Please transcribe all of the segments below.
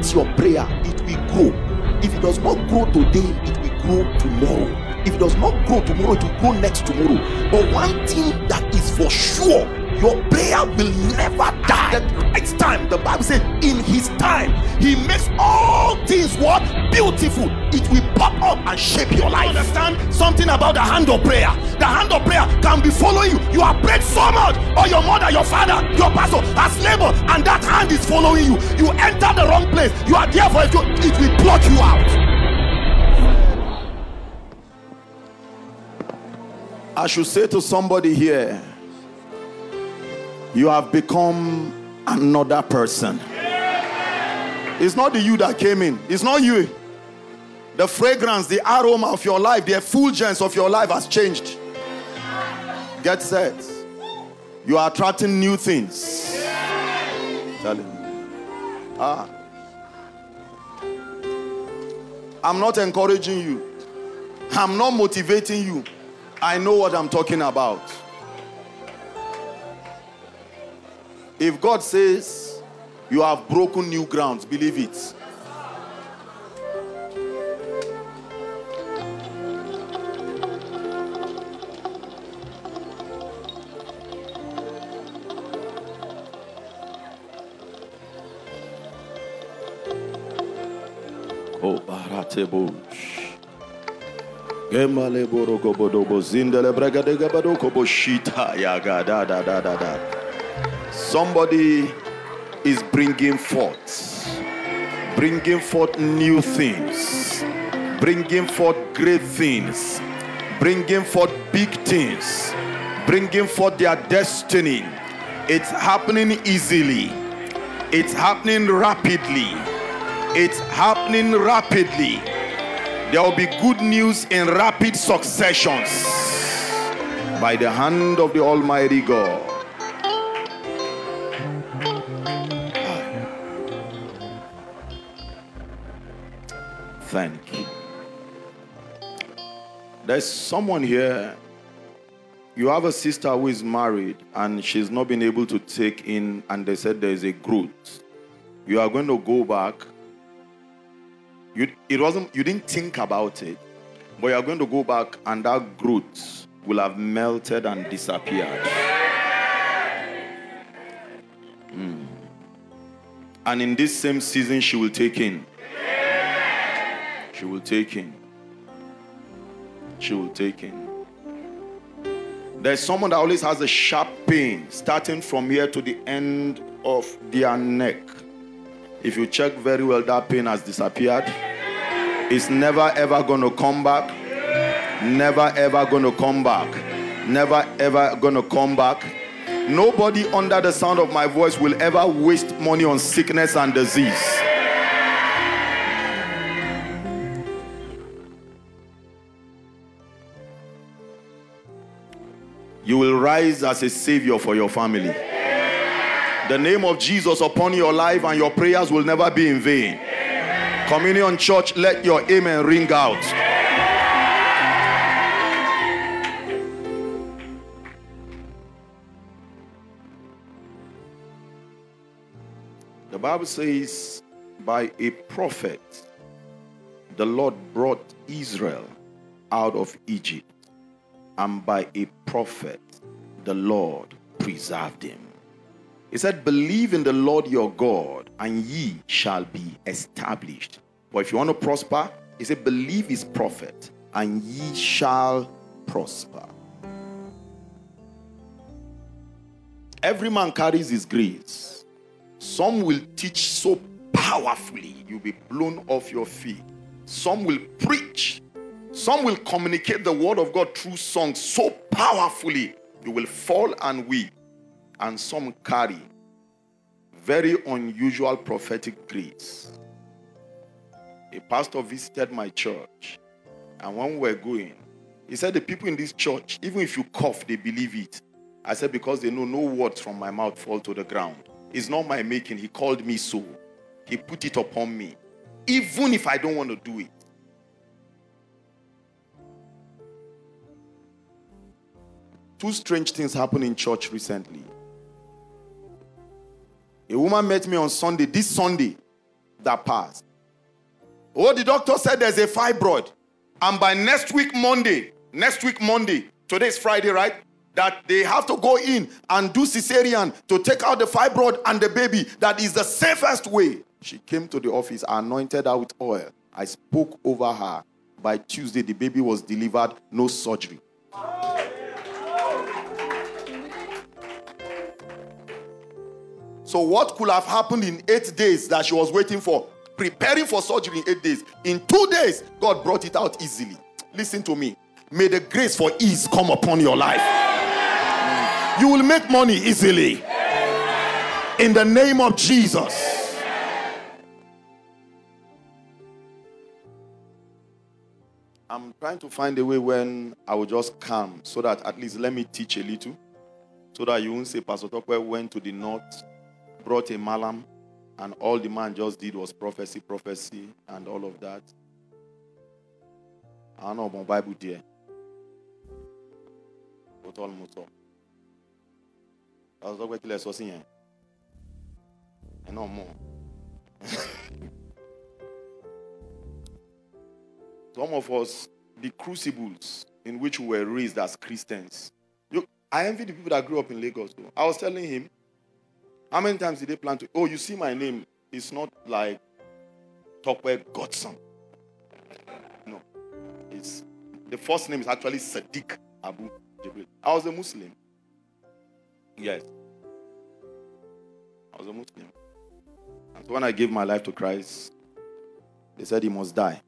plant your prayer, it will grow. If it does not grow today, it will grow tomorrow. If it does not grow tomorrow, it will grow next tomorrow. But one thing that is for sure your prayer will never die. Right time, the Bible says, in his time, he makes all things what beautiful. It will pop up and shape your life. Understand something about the hand of prayer? The hand of prayer can be following you. You have prayed so much, or your mother, your father, your pastor has labored, and that hand is following you. You enter the wrong place. You are there for it. It will pluck you out. I should say to somebody here you have become another person. It's not the you that came in, it's not you. The fragrance, the aroma of your life, the effulgence of your life has changed. Get set. You are attracting new things. Tell him. Ah. I'm not encouraging you. I'm not motivating you. I know what I'm talking about. If God says you have broken new grounds, believe it. Oh, Gemale borogobodobo zindele bregadegabadoko boshita yaga da da da da da. Somebody is bringing forth, bringing forth new things, bringing forth great things, bringing forth big things, bringing forth their destiny. It's happening easily, it's happening rapidly, it's happening rapidly. There will be good news in rapid successions by the hand of the Almighty God. There's someone here. You have a sister who is married and she's not been able to take in, and they said there is a growth. You are going to go back. You, it wasn't, you didn't think about it, but you are going to go back, and that growth will have melted and disappeared. Mm. And in this same season, she will take in she will take in. She will take in. There's someone that always has a sharp pain starting from here to the end of their neck. If you check very well, that pain has disappeared. It's never ever going to come back. Never ever going to come back. Never ever going to come back. Nobody under the sound of my voice will ever waste money on sickness and disease. You will rise as a savior for your family. The name of Jesus upon your life and your prayers will never be in vain. Communion Church, let your amen ring out. The Bible says, by a prophet, the Lord brought Israel out of Egypt and by a prophet the Lord preserved him. He said, Believe in the Lord your God, and ye shall be established. But if you want to prosper, he said, Believe his prophet, and ye shall prosper. Every man carries his grace. Some will teach so powerfully, you'll be blown off your feet. Some will preach some will communicate the word of God through songs so powerfully, you will fall and weep. And some carry very unusual prophetic grace. A pastor visited my church, and when we were going, he said, The people in this church, even if you cough, they believe it. I said, Because they know no words from my mouth fall to the ground. It's not my making. He called me so. He put it upon me. Even if I don't want to do it. Two strange things happened in church recently. A woman met me on Sunday, this Sunday. that passed. Oh, the doctor said there's a fibroid. And by next week, Monday, next week, Monday, today is Friday, right? That they have to go in and do cesarean to take out the fibroid and the baby. That is the safest way. She came to the office, anointed her with oil. I spoke over her. By Tuesday, the baby was delivered, no surgery. So, what could have happened in eight days that she was waiting for? Preparing for surgery in eight days. In two days, God brought it out easily. Listen to me. May the grace for ease come upon your life. You will make money easily. In the name of Jesus. I'm trying to find a way when I will just come so that at least let me teach a little. So that you won't say Pastor Tokwe went to the north brought a malam, and all the man just did was prophecy, prophecy, and all of that. I don't know about Bible there. But almost all. I was talking sọ sí yẹn. Ẹ náà mọ̀. Some of us, the crucibles in which we were raised as Christians. You, I envy the people that grew up in Lagos. I was telling him, how many times did they plan to? Oh, you see my name. It's not like Tokwe Godson. No. It's the first name is actually Sadiq Abu Jibril. I was a Muslim. Yes. I was a Muslim. And so when I gave my life to Christ, they said he must die.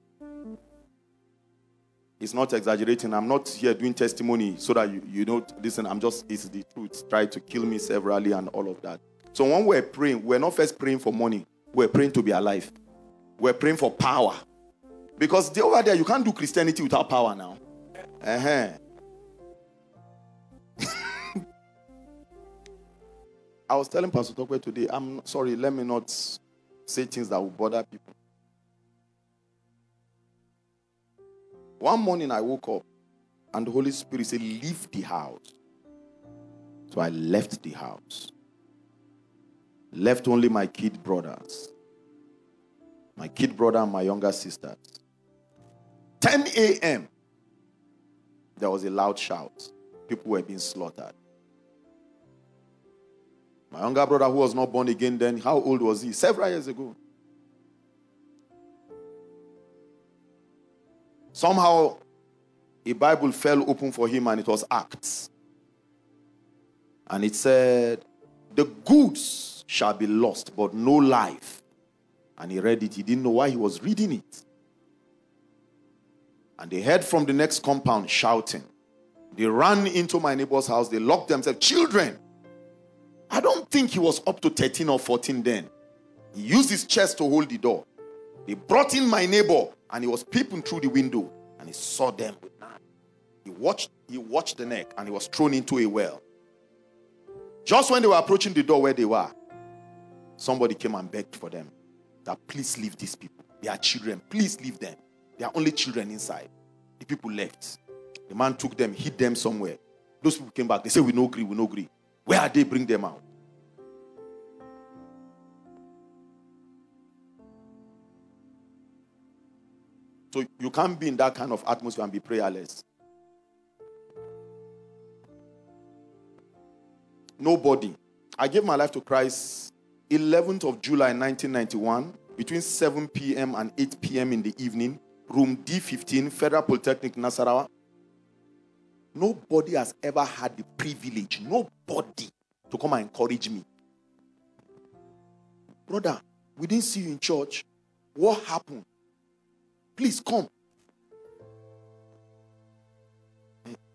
It's not exaggerating. I'm not here doing testimony so that you, you know, listen, I'm just, it's the truth. Try to kill me severally and all of that. So when we're praying, we're not first praying for money, we're praying to be alive. We're praying for power. Because over there, you can't do Christianity without power now. Uh-huh. I was telling Pastor Tokwe today, I'm sorry, let me not say things that will bother people. One morning I woke up and the Holy Spirit said, Leave the house. So I left the house. Left only my kid brothers. My kid brother and my younger sisters. 10 a.m. There was a loud shout. People were being slaughtered. My younger brother, who was not born again then, how old was he? Several years ago. Somehow, a Bible fell open for him and it was Acts. And it said, The goods shall be lost, but no life. And he read it. He didn't know why he was reading it. And they heard from the next compound shouting. They ran into my neighbor's house. They locked themselves. Children. I don't think he was up to 13 or 14 then. He used his chest to hold the door. They brought in my neighbor and he was peeping through the window and he saw them with. He watched, he watched the neck and he was thrown into a well. Just when they were approaching the door where they were, Somebody came and begged for them that please leave these people. They are children. Please leave them. They are only children inside. The people left. The man took them, hid them somewhere. Those people came back. They said, We no agree, we no agree. Where are they? Bring them out. So you can't be in that kind of atmosphere and be prayerless. Nobody. I gave my life to Christ 11th of July 1991, between 7 p.m. and 8 p.m. in the evening, room D15, Federal Polytechnic, Nasarawa. Nobody has ever had the privilege, nobody, to come and encourage me. Brother, we didn't see you in church. What happened? Please come.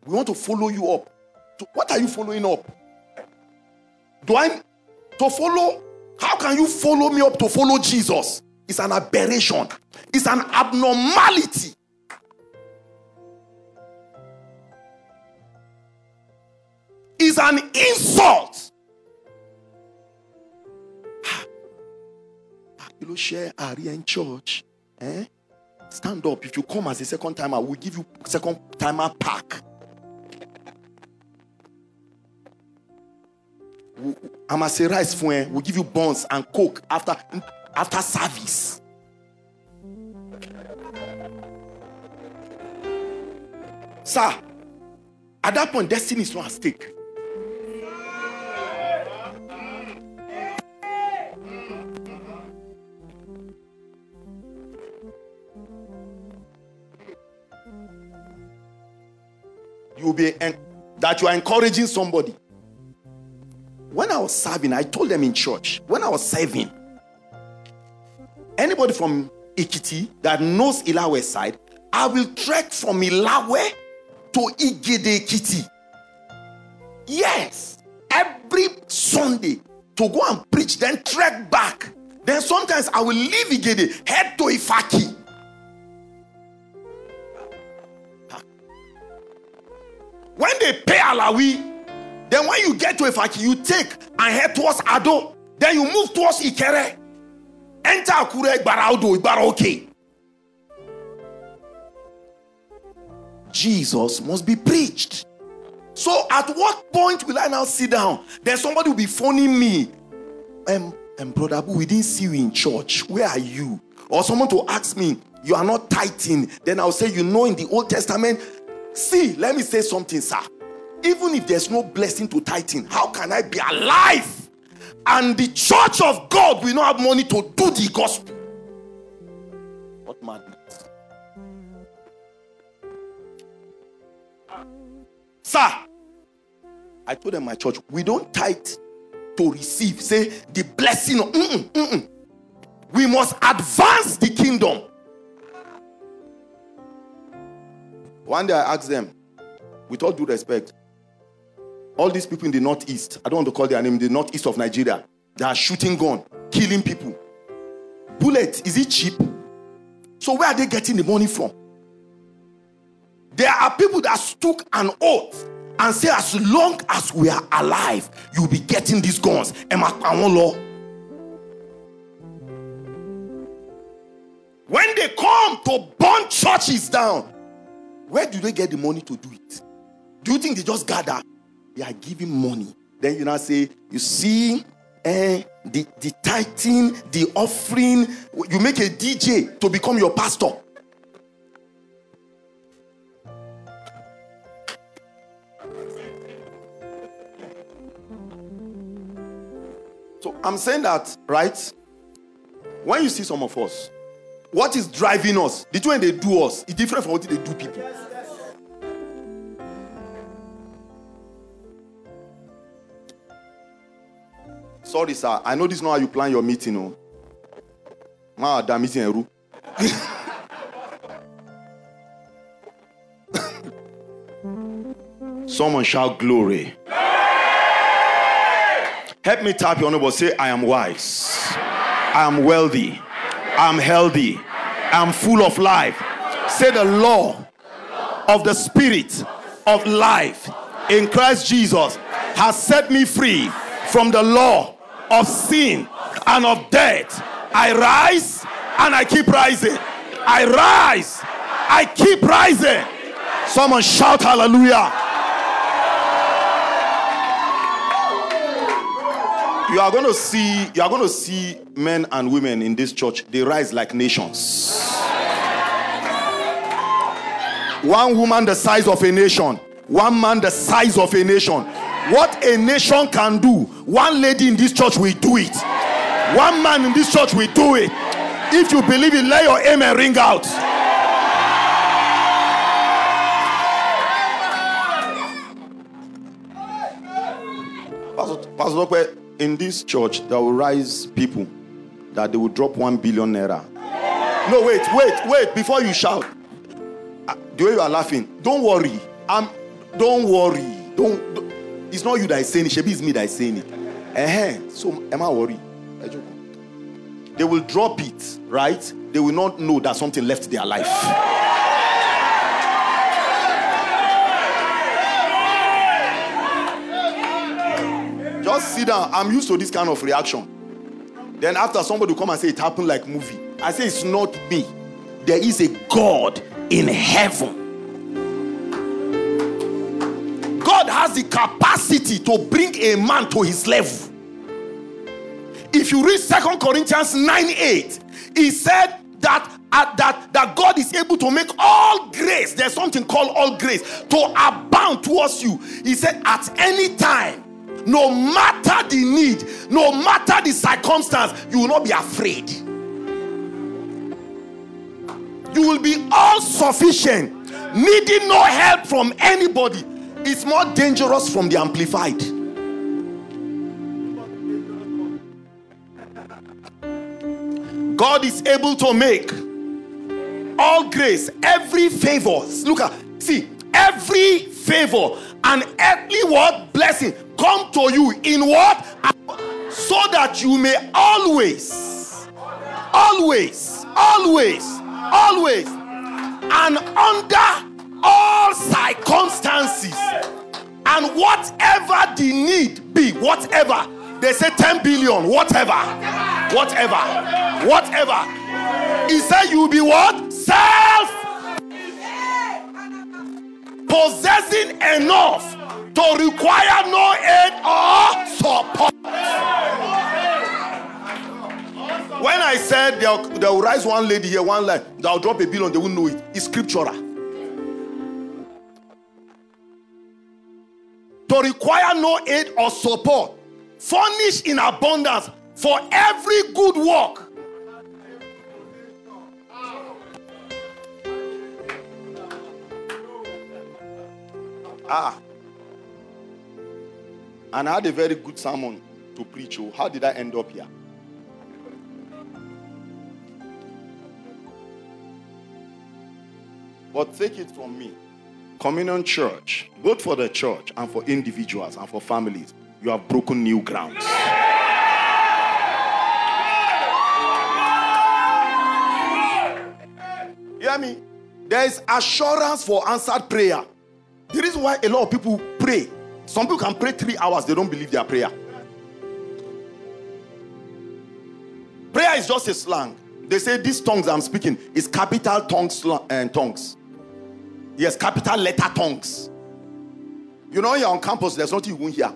We want to follow you up. What are you following up? Do I to follow how can you follow me up to follow Jesus? It's an aberration, it's an abnormality. It's an insult. You know, share area in church. Eh? Stand up. If you come as a second timer, we'll give you second timer pack. I'm a rice for we'll give you buns and coke after after service. Sir, at that point, destiny is not at stake. You'll be en- that you are encouraging somebody. Was serving, I told them in church, when I was serving, anybody from Ekiti that knows Ilawe side, I will trek from Ilawe to Igede Ekiti. Yes, every Sunday to go and preach, then trek back. Then sometimes I will leave Igede, head to Ifaki. When they pay Alawi, then when you get to Ifaki, you take and head towards Ado. Then you move towards Ikere. Enter Akure, Ibaraudo, Ibaroke. Jesus must be preached. So at what point will I now sit down? Then somebody will be phoning me. Um, um brother, we didn't see you in church. Where are you? Or someone to ask me, you are not tithing. Then I'll say, you know, in the Old Testament, see, let me say something, sir. Even if there's no blessing to tithing, how can I be alive? And the church of God will not have money to do the gospel. What madness. Sir, I told them my church, we don't tithe to receive. Say the blessing. Of, mm-mm, mm-mm. We must advance the kingdom. One day I asked them, with all due respect, all these people in the northeast, I don't want to call their name, the northeast of Nigeria, they are shooting gun, killing people. Bullet, is it cheap? So where are they getting the money from? There are people that took an oath and say, as long as we are alive, you'll be getting these guns. law. When they come to burn churches down, where do they get the money to do it? Do you think they just gather? They are giving money. Then you now say, you see, eh, the, the tithing, the offering, you make a DJ to become your pastor. So I'm saying that, right? When you see some of us, what is driving us? The way they do us is different from what they do people. Sorry, sir. I know this is not how you plan your meeting. No. Ma, that meeting Someone shout glory. Help me tap your neighbor. Say, I am wise. I am wealthy. I am healthy. I am full of life. Say the law of the spirit of life in Christ Jesus has set me free from the law of sin and of death. I rise and I keep rising. I rise. I keep rising. Someone shout hallelujah. You are going to see you are going to see men and women in this church they rise like nations. One woman the size of a nation, one man the size of a nation. What a nation can do, one lady in this church will do it. One man in this church will do it. If you believe it, let your amen ring out. Pastor, Pastor in this church, there will rise people that they will drop one billion naira. No, wait, wait, wait, before you shout. Uh, the way you are laughing, don't worry. I'm don't worry. Don't, don't it's not you that is saying it, Shebi is me that is saying it. Uh-huh. So am I worried? They will drop it, right? They will not know that something left their life. Just sit down. I'm used to this kind of reaction. Then after somebody will come and say it happened like movie. I say it's not me. There is a God in heaven God has the capacity to bring a man to his level. if you read Second Corinthians 9 8, he said that uh, that that God is able to make all grace. There's something called all grace to abound towards you. He said, at any time, no matter the need, no matter the circumstance, you will not be afraid. You will be all sufficient, needing no help from anybody. It's more dangerous from the amplified. God is able to make all grace, every favor. Look at, see, every favor and every what blessing come to you in what? So that you may always, always, always, always, and under all circumstances, and whatever the need be, whatever they say 10 billion, whatever, whatever, whatever. He said, You will be what? Self possessing enough to require no aid or support. When I said they'll rise one lady here, one line, they'll drop a billion, they won't know it. It's scriptural. To require no aid or support furnish in abundance for every good work. Ah. And I had a very good sermon to preach. Oh, how did I end up here? But take it from me. Communion Church, both for the church and for individuals and for families, you have broken new grounds. You hear me? There is assurance for answered prayer. The reason why a lot of people pray, some people can pray three hours, they don't believe their prayer. Prayer is just a slang. They say these tongues I'm speaking is capital eh, tongues and tongues. Yes, capital letter tongues. You know, you're on campus, there's nothing you won't hear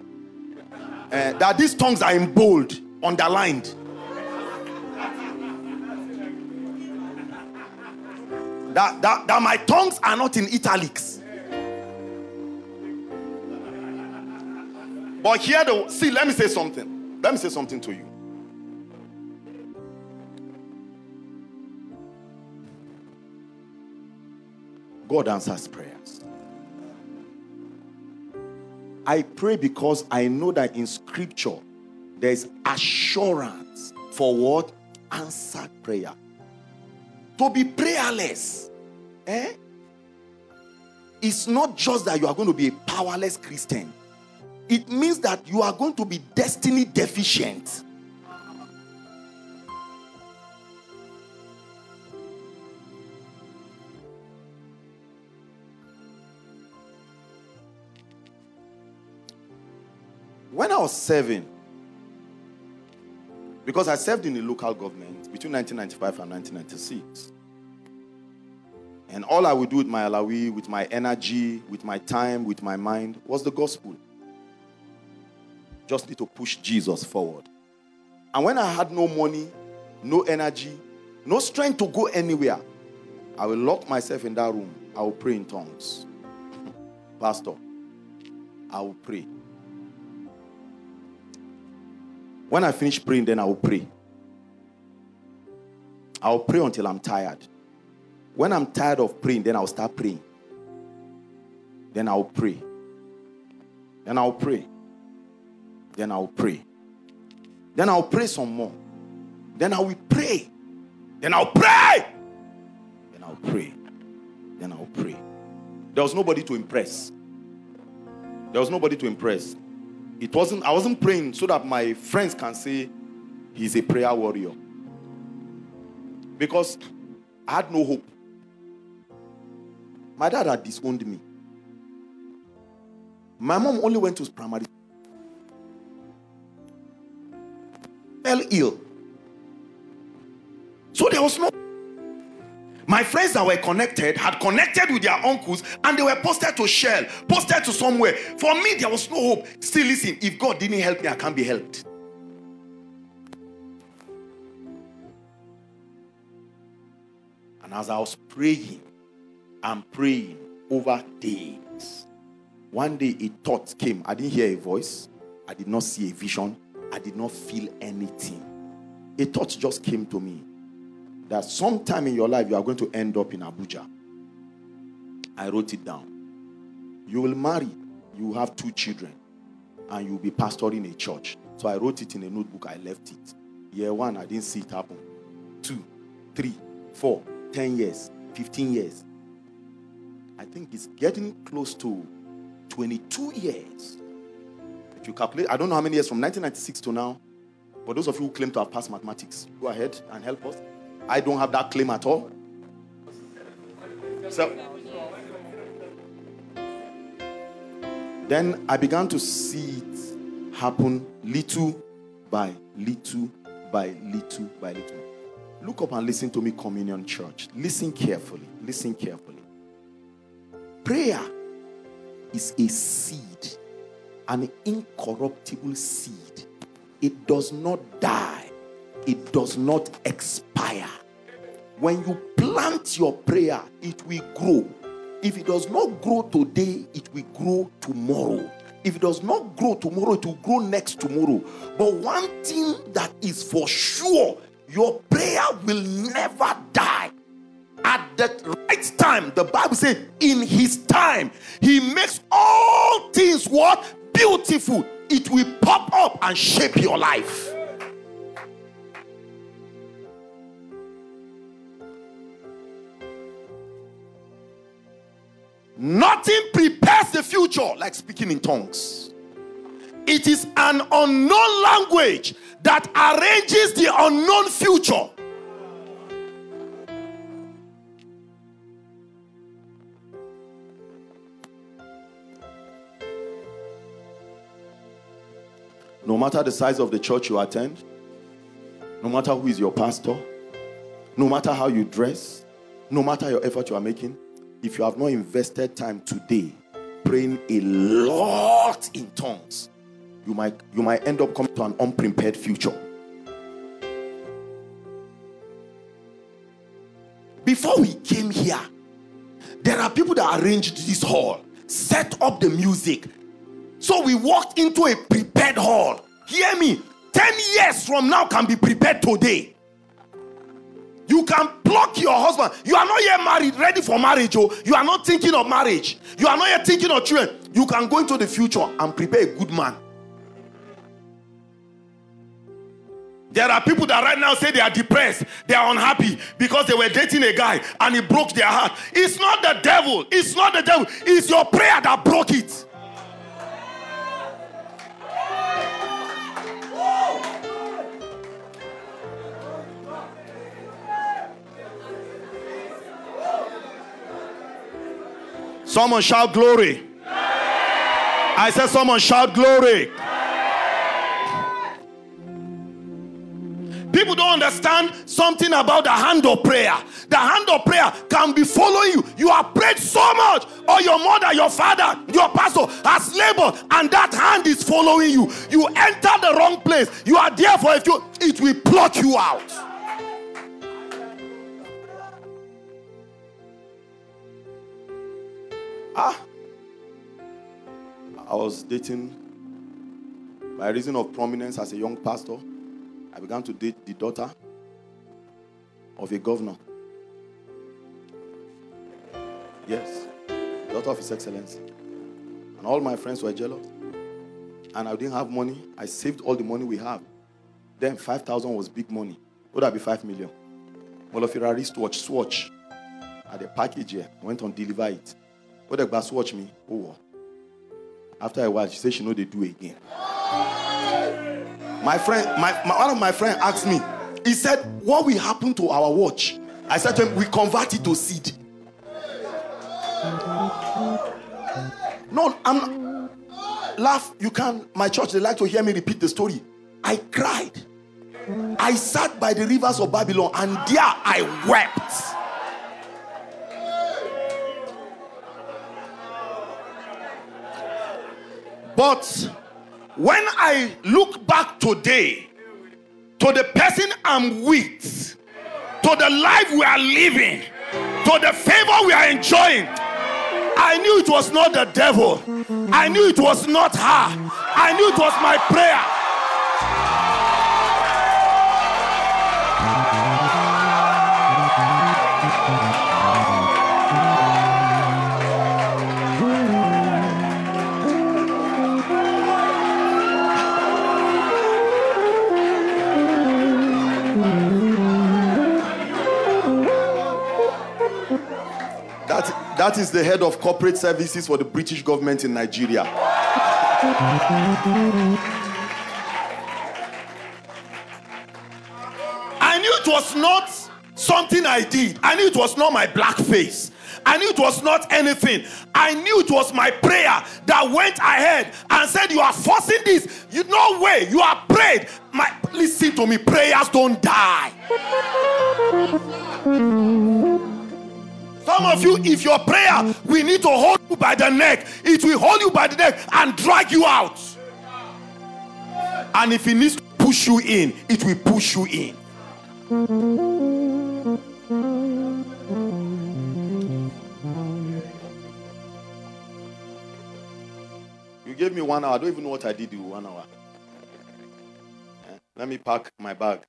uh, that these tongues are in bold, underlined. That, that, that my tongues are not in italics. But here, the see, let me say something. Let me say something to you. God answers prayers. I pray because I know that in scripture there's assurance for what? Answered prayer. To be prayerless, eh? It's not just that you are going to be a powerless Christian, it means that you are going to be destiny deficient. Was serving, because I served in the local government between 1995 and 1996. And all I would do with my alawi, with my energy, with my time, with my mind was the gospel. Just need to push Jesus forward. And when I had no money, no energy, no strength to go anywhere, I will lock myself in that room. I will pray in tongues. Pastor, I will pray. When I finish praying, then I will pray. I'll pray until I'm tired. When I'm tired of praying, then I'll start praying. Then I'll pray. Then I'll pray. Then I'll pray. Then I'll pray some more. Then I will pray. Then I'll pray. Then I'll pray. Then I'll pray. There was nobody to impress. There was nobody to impress it wasn't i wasn't praying so that my friends can say he's a prayer warrior. Because i had no hope. My dad had disowned me. My mom only went to primary. Fell ill. So there was no my friends that were connected had connected with their uncles and they were posted to Shell, posted to somewhere. For me, there was no hope. Still, listen, if God didn't help me, I can't be helped. And as I was praying and praying over days, one day a thought came. I didn't hear a voice, I did not see a vision, I did not feel anything. A thought just came to me that sometime in your life you are going to end up in Abuja. I wrote it down. You will marry, you will have two children, and you'll be pastoring a church. So I wrote it in a notebook, I left it. Year one, I didn't see it happen. Two, three, four, ten years, 15 years. I think it's getting close to 22 years. If you calculate, I don't know how many years from 1996 to now, but those of you who claim to have passed mathematics, go ahead and help us. I don't have that claim at all. So, then I began to see it happen little by little by little by little. Look up and listen to me, Communion Church. Listen carefully. Listen carefully. Prayer is a seed, an incorruptible seed. It does not die, it does not expire. When you plant your prayer, it will grow. If it does not grow today, it will grow tomorrow. If it does not grow tomorrow, it will grow next tomorrow. But one thing that is for sure your prayer will never die. At the right time, the Bible says, in his time, he makes all things what? Beautiful. It will pop up and shape your life. Nothing prepares the future like speaking in tongues. It is an unknown language that arranges the unknown future. No matter the size of the church you attend, no matter who is your pastor, no matter how you dress, no matter your effort you are making, if you have not invested time today praying a lot in tongues, you might you might end up coming to an unprepared future. Before we came here, there are people that arranged this hall, set up the music. So we walked into a prepared hall. Hear me. 10 years from now can be prepared today. You can block your husband. You are not yet married, ready for marriage. Oh, you are not thinking of marriage. You are not yet thinking of children. You can go into the future and prepare a good man. There are people that right now say they are depressed, they are unhappy because they were dating a guy and he broke their heart. It's not the devil, it's not the devil, it's your prayer that broke it. Someone shout glory. I said, someone shout glory. People don't understand something about the hand of prayer. The hand of prayer can be following you. You have prayed so much, or your mother, your father, your pastor has labored, and that hand is following you. You enter the wrong place. You are there for a few, it will pluck you out. Ah, I was dating by reason of prominence as a young pastor. I began to date the daughter of a governor. Yes, daughter of His Excellency. And all my friends were jealous. And I didn't have money. I saved all the money we have. Then 5,000 was big money. Would that be 5 million? Well, if you're a wristwatch, swatch. At the package here, went on deliver it. What the glass watch me? Oh, after a while, she said she know they do again. My friend, my, my, one of my friend asked me, he said, What will happen to our watch? I said to him, We convert it to seed. No, I'm laugh. You can. My church, they like to hear me repeat the story. I cried. I sat by the rivers of Babylon and there I wept. But when I look back today to the person I'm with, to the life we are living, to the favor we are enjoying. I knew it was not the devil. I knew it was not her. I knew it was my prayer. That, is the head of corporate services for the British government in Nigeria. I knew it was not something I did. I knew it was not my black face. I knew it was not anything. I knew it was my prayer that went ahead and said, You are forcing this. You no way. You are prayed. My listen to me. Prayers don't die. Some of you, if your prayer, we need to hold you by the neck, it will hold you by the neck and drag you out. And if it needs to push you in, it will push you in. You gave me one hour. I don't even know what I did in one hour. Eh, let me pack my bag.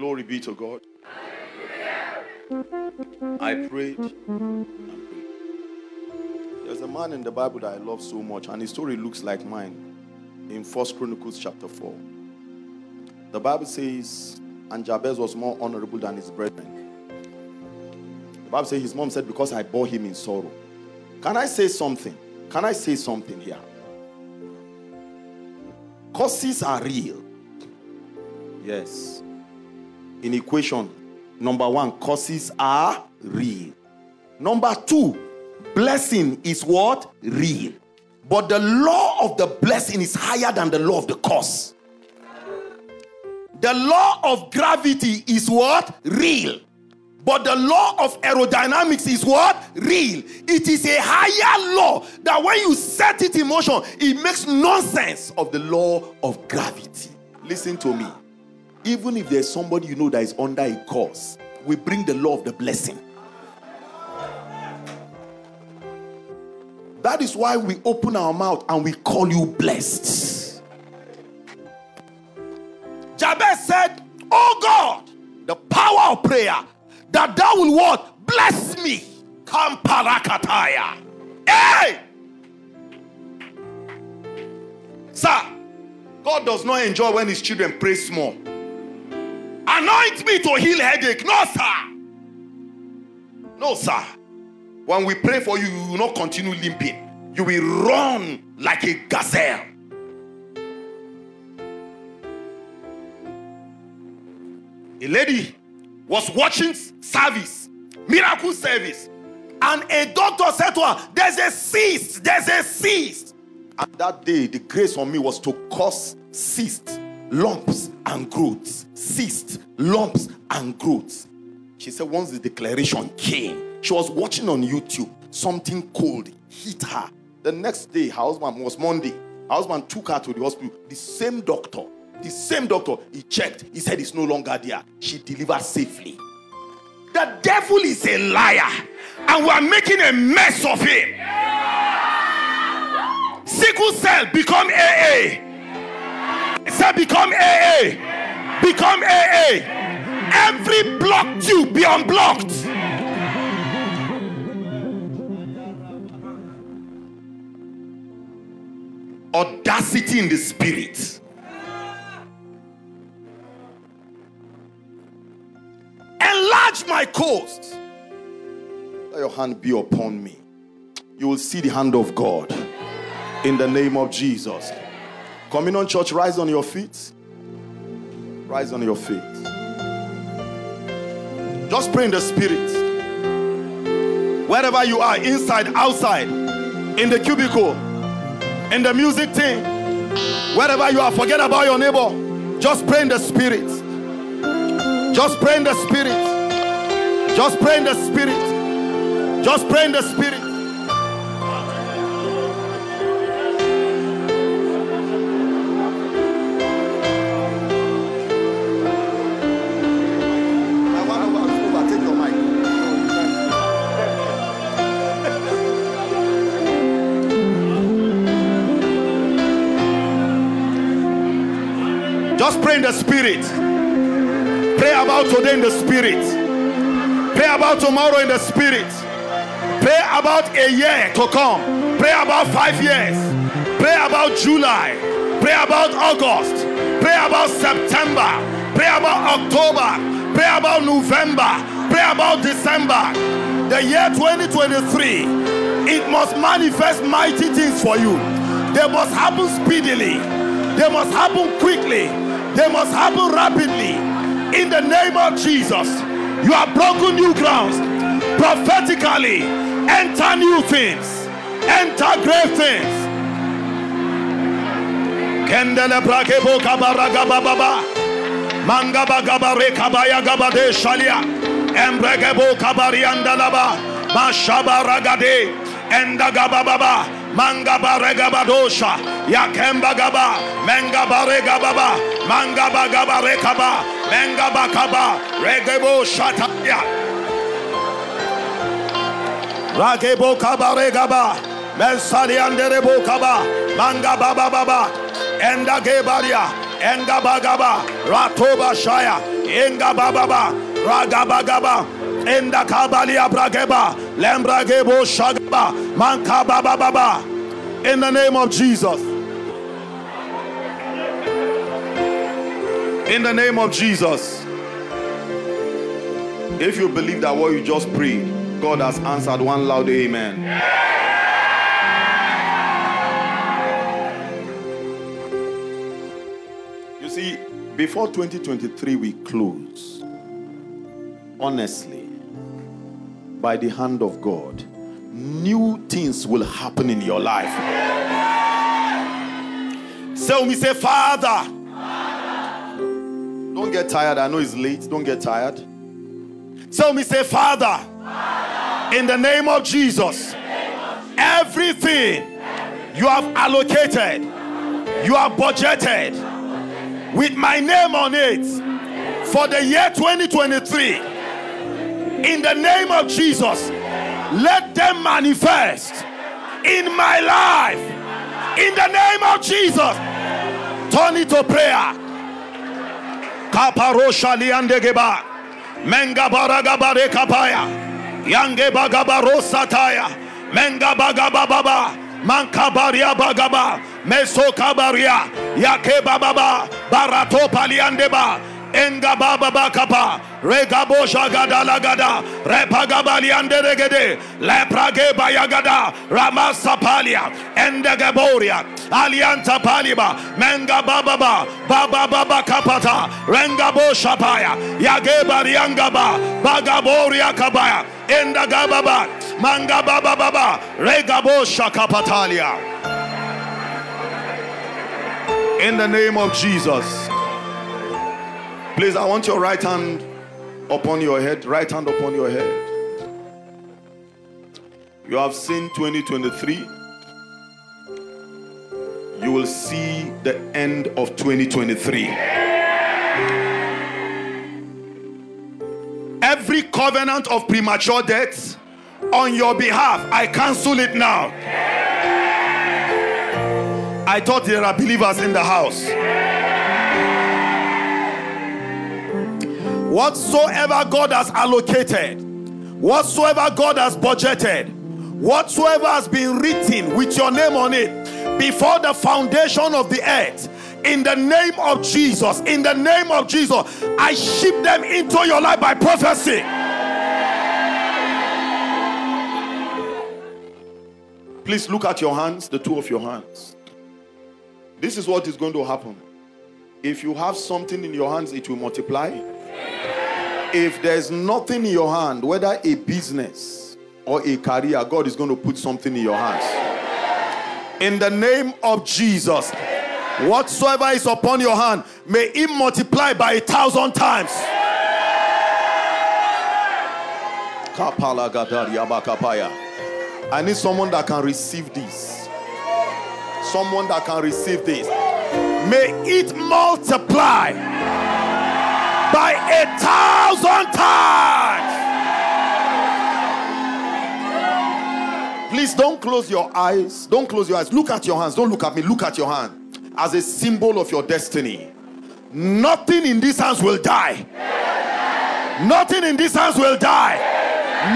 Glory be to God. I prayed. There's a man in the Bible that I love so much, and his story looks like mine in First Chronicles chapter 4. The Bible says, and Jabez was more honorable than his brethren. The Bible says his mom said, Because I bore him in sorrow. Can I say something? Can I say something here? Causes are real. Yes in equation. Number one causes are real. Number two blessing is what? Real. But the law of the blessing is higher than the law of the cause. The law of gravity is what? Real. But the law of aerodynamics is what? Real. It is a higher law that when you set it in motion it makes nonsense of the law of gravity. Listen to me even if there's somebody you know that is under a curse, we bring the law of the blessing. That is why we open our mouth and we call you blessed. Jabez said, Oh God, the power of prayer, that thou will what? Bless me. Come parakataya. Hey! Sir, God does not enjoy when his children pray small. Anoint me to heal headache. No, sir. No, sir. When we pray for you, you will not continue limping. You will run like a gazelle. A lady was watching service, miracle service, and a doctor said to her, There's a cyst, there's a cyst. And that day, the grace on me was to cause cysts, lumps and growths, cysts, lumps and growths. She said, once the declaration came, she was watching on YouTube, something cold hit her. The next day, her husband was Monday. Her husband took her to the hospital. The same doctor, the same doctor, he checked. He said it's no longer there. She delivered safely. The devil is a liar, and we are making a mess of him. Sickle cell become AA. Say, become AA. Become AA. Every blocked you be unblocked. Audacity in the spirit. Enlarge my coast. Let your hand be upon me. You will see the hand of God in the name of Jesus. Communion Church, rise on your feet. Rise on your feet. Just pray in the spirit. Wherever you are, inside, outside, in the cubicle, in the music team, wherever you are, forget about your neighbor. Just pray in the spirit. Just pray in the spirit. Just pray in the spirit. Just pray in the spirit. Spirit. Pray about today in the spirit. Pray about tomorrow in the spirit. Pray about a year to come. Pray about five years. Pray about July. Pray about August. Pray about September. Pray about October. Pray about November. Pray about December. The year 2023, it must manifest mighty things for you. They must happen speedily. They must happen quickly. They must happen rapidly in the name of Jesus. You are broken new grounds prophetically. Enter new things, enter great things. Kendele brakebo kabaraga baba mangaba gabare kabaya gabade shalia embregebo kabariandalaba mashaba ragade enda gababa mangaba regabadosha yakemba gaba mengaba regababa mangaba gaba rekaba Menga bakaba. Regebo shataya. Ragebo kaba regaba. Mensali anderebo kaba. Manga baba baba. Enda gebaria. Enga bagaba. Ratoba shaya. Enga bababa. Ragabagaba. Enda kabalia brageba. Lembragebo shagaba. In the name of Jesus. In the name of Jesus. If you believe that what you just prayed, God has answered one loud amen. You see, before 2023 we close, honestly, by the hand of God, new things will happen in your life. So we say, Father, don't get tired. I know it's late. Don't get tired. So we say, Father, Father in the name of Jesus, everything you have allocated, you have budgeted with my name on it for the year 2023. In the name of Jesus, let them manifest in my life. In the name of Jesus, turn it to prayer. Kaparosha liandegeba menga baragabare kapaya yange bagabarosa taya menga bagababa mankabaria bagaba meso kabaria yake bababa barato paliandeba enga baba bakapa regabo shagada gada repagabali anderegede leprage bayagada ramasapalia endegeboria alianta paliba menga baba baba baba kapata rengabo shapaya yagebari yangaba bagaboria kabaya endagababa manga baba baba regabo shakapatalia in the name of Jesus Please, I want your right hand upon your head. Right hand upon your head. You have seen 2023. You will see the end of 2023. Every covenant of premature death on your behalf, I cancel it now. I thought there are believers in the house. Whatsoever God has allocated, whatsoever God has budgeted, whatsoever has been written with your name on it before the foundation of the earth, in the name of Jesus, in the name of Jesus, I ship them into your life by prophecy. Please look at your hands, the two of your hands. This is what is going to happen. If you have something in your hands, it will multiply. If there's nothing in your hand, whether a business or a career, God is going to put something in your hands. In the name of Jesus, whatsoever is upon your hand, may it multiply by a thousand times. I need someone that can receive this. Someone that can receive this. May it multiply by a thousand times. Please don't close your eyes. Don't close your eyes. Look at your hands. Don't look at me. Look at your hand as a symbol of your destiny. Nothing in these hands will die. Nothing in these hands will die.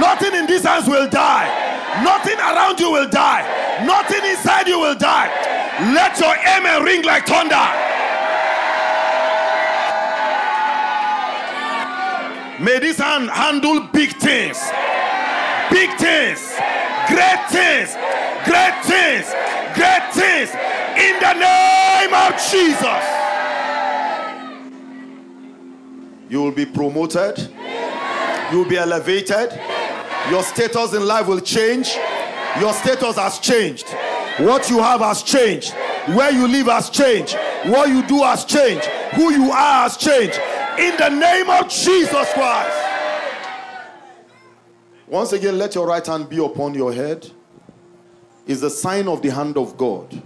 Nothing in these hands will die. Nothing around you will die. Nothing inside you will die. Let your amen ring like thunder. May this hand handle big things. Big things. Great things. Great things. Great things. In the name of Jesus. You will be promoted. You will be elevated. Your status in life will change. Your status has changed. What you have has changed. Where you live has changed. What you do has changed. Who you are has changed. In the name of Jesus Christ. Once again, let your right hand be upon your head. Is the sign of the hand of God.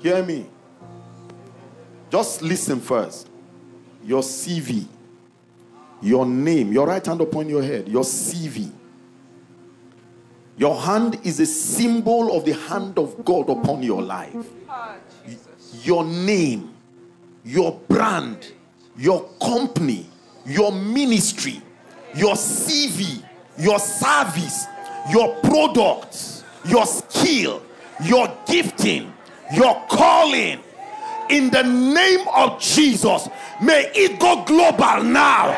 Hear me. Just listen first. Your CV, your name, your right hand upon your head, your CV. Your hand is a symbol of the hand of God upon your life. Ah, your name, your brand, your company, your ministry, your CV, your service, your product, your skill, your gifting, your calling. In the name of Jesus, may it go global now.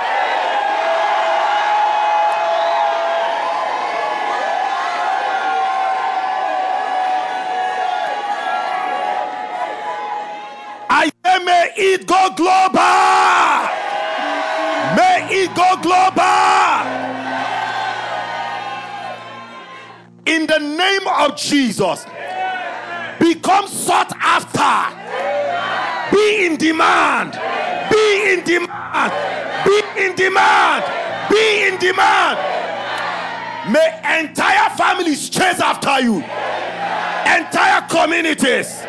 Global. May it go global. In the name of Jesus, become sought after. Be in demand. Be in demand. Be in demand. Be in demand. May entire families chase after you. Entire communities,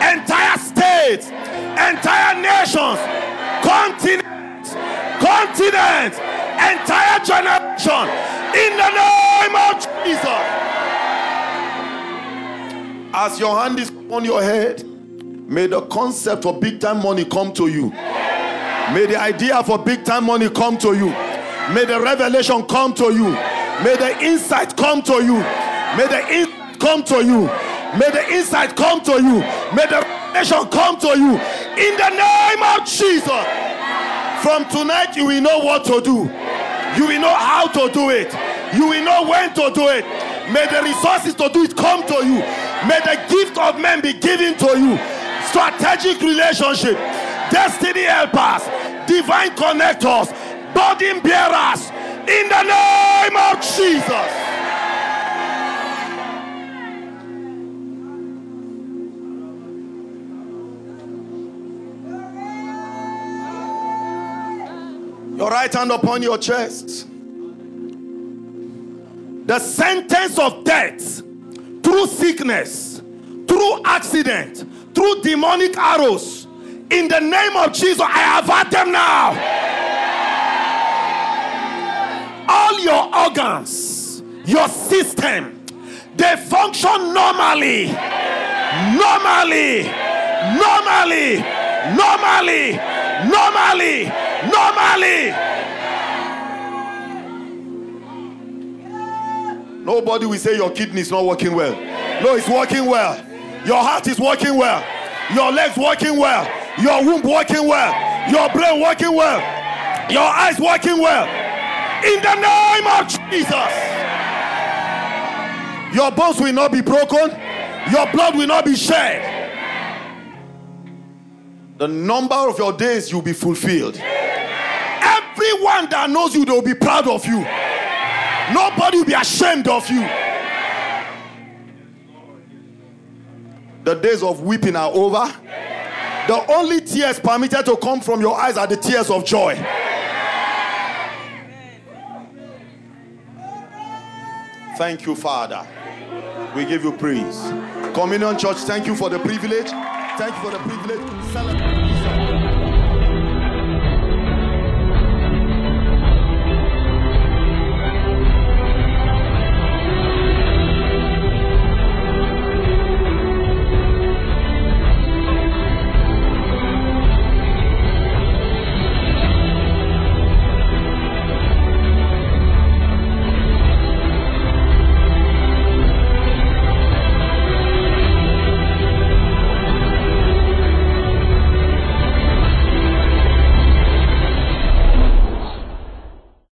entire states, entire nations, continents, continents, entire generation. In the name of Jesus. As your hand is on your head, may the concept of big time money come to you. May the idea for big time money come to you. May the revelation come to you. May the insight come to you. May the insight come to you. May the insight come to you. May the revelation come to you. In the name of Jesus. From tonight, you will know what to do. You will know how to do it. You will know when to do it. May the resources to do it come to you. May the gift of men be given to you. Strategic relationship, destiny helpers, divine connectors, burden bearers. In the name of Jesus. Your right hand upon your chest. The sentence of death through sickness, through accident, through demonic arrows. In the name of Jesus, I had them now. All your organs, your system, they function normally. Normally. Normally. Normally. Normally. Normally. Normally. Nobody will say your kidney is not working well. No, it's working well. Your heart is working well. Your legs working well. Your womb working well. Your brain working well. Your eyes working well. In the name of Jesus. Your bones will not be broken. Your blood will not be shed. The number of your days you'll be fulfilled. Everyone that knows you, they'll be proud of you. Nobody will be ashamed of you. The days of weeping are over. The only tears permitted to come from your eyes are the tears of joy. Thank you, Father. We give you praise. Communion Church, thank you for the privilege. Thank you for the privilege. Celebrate.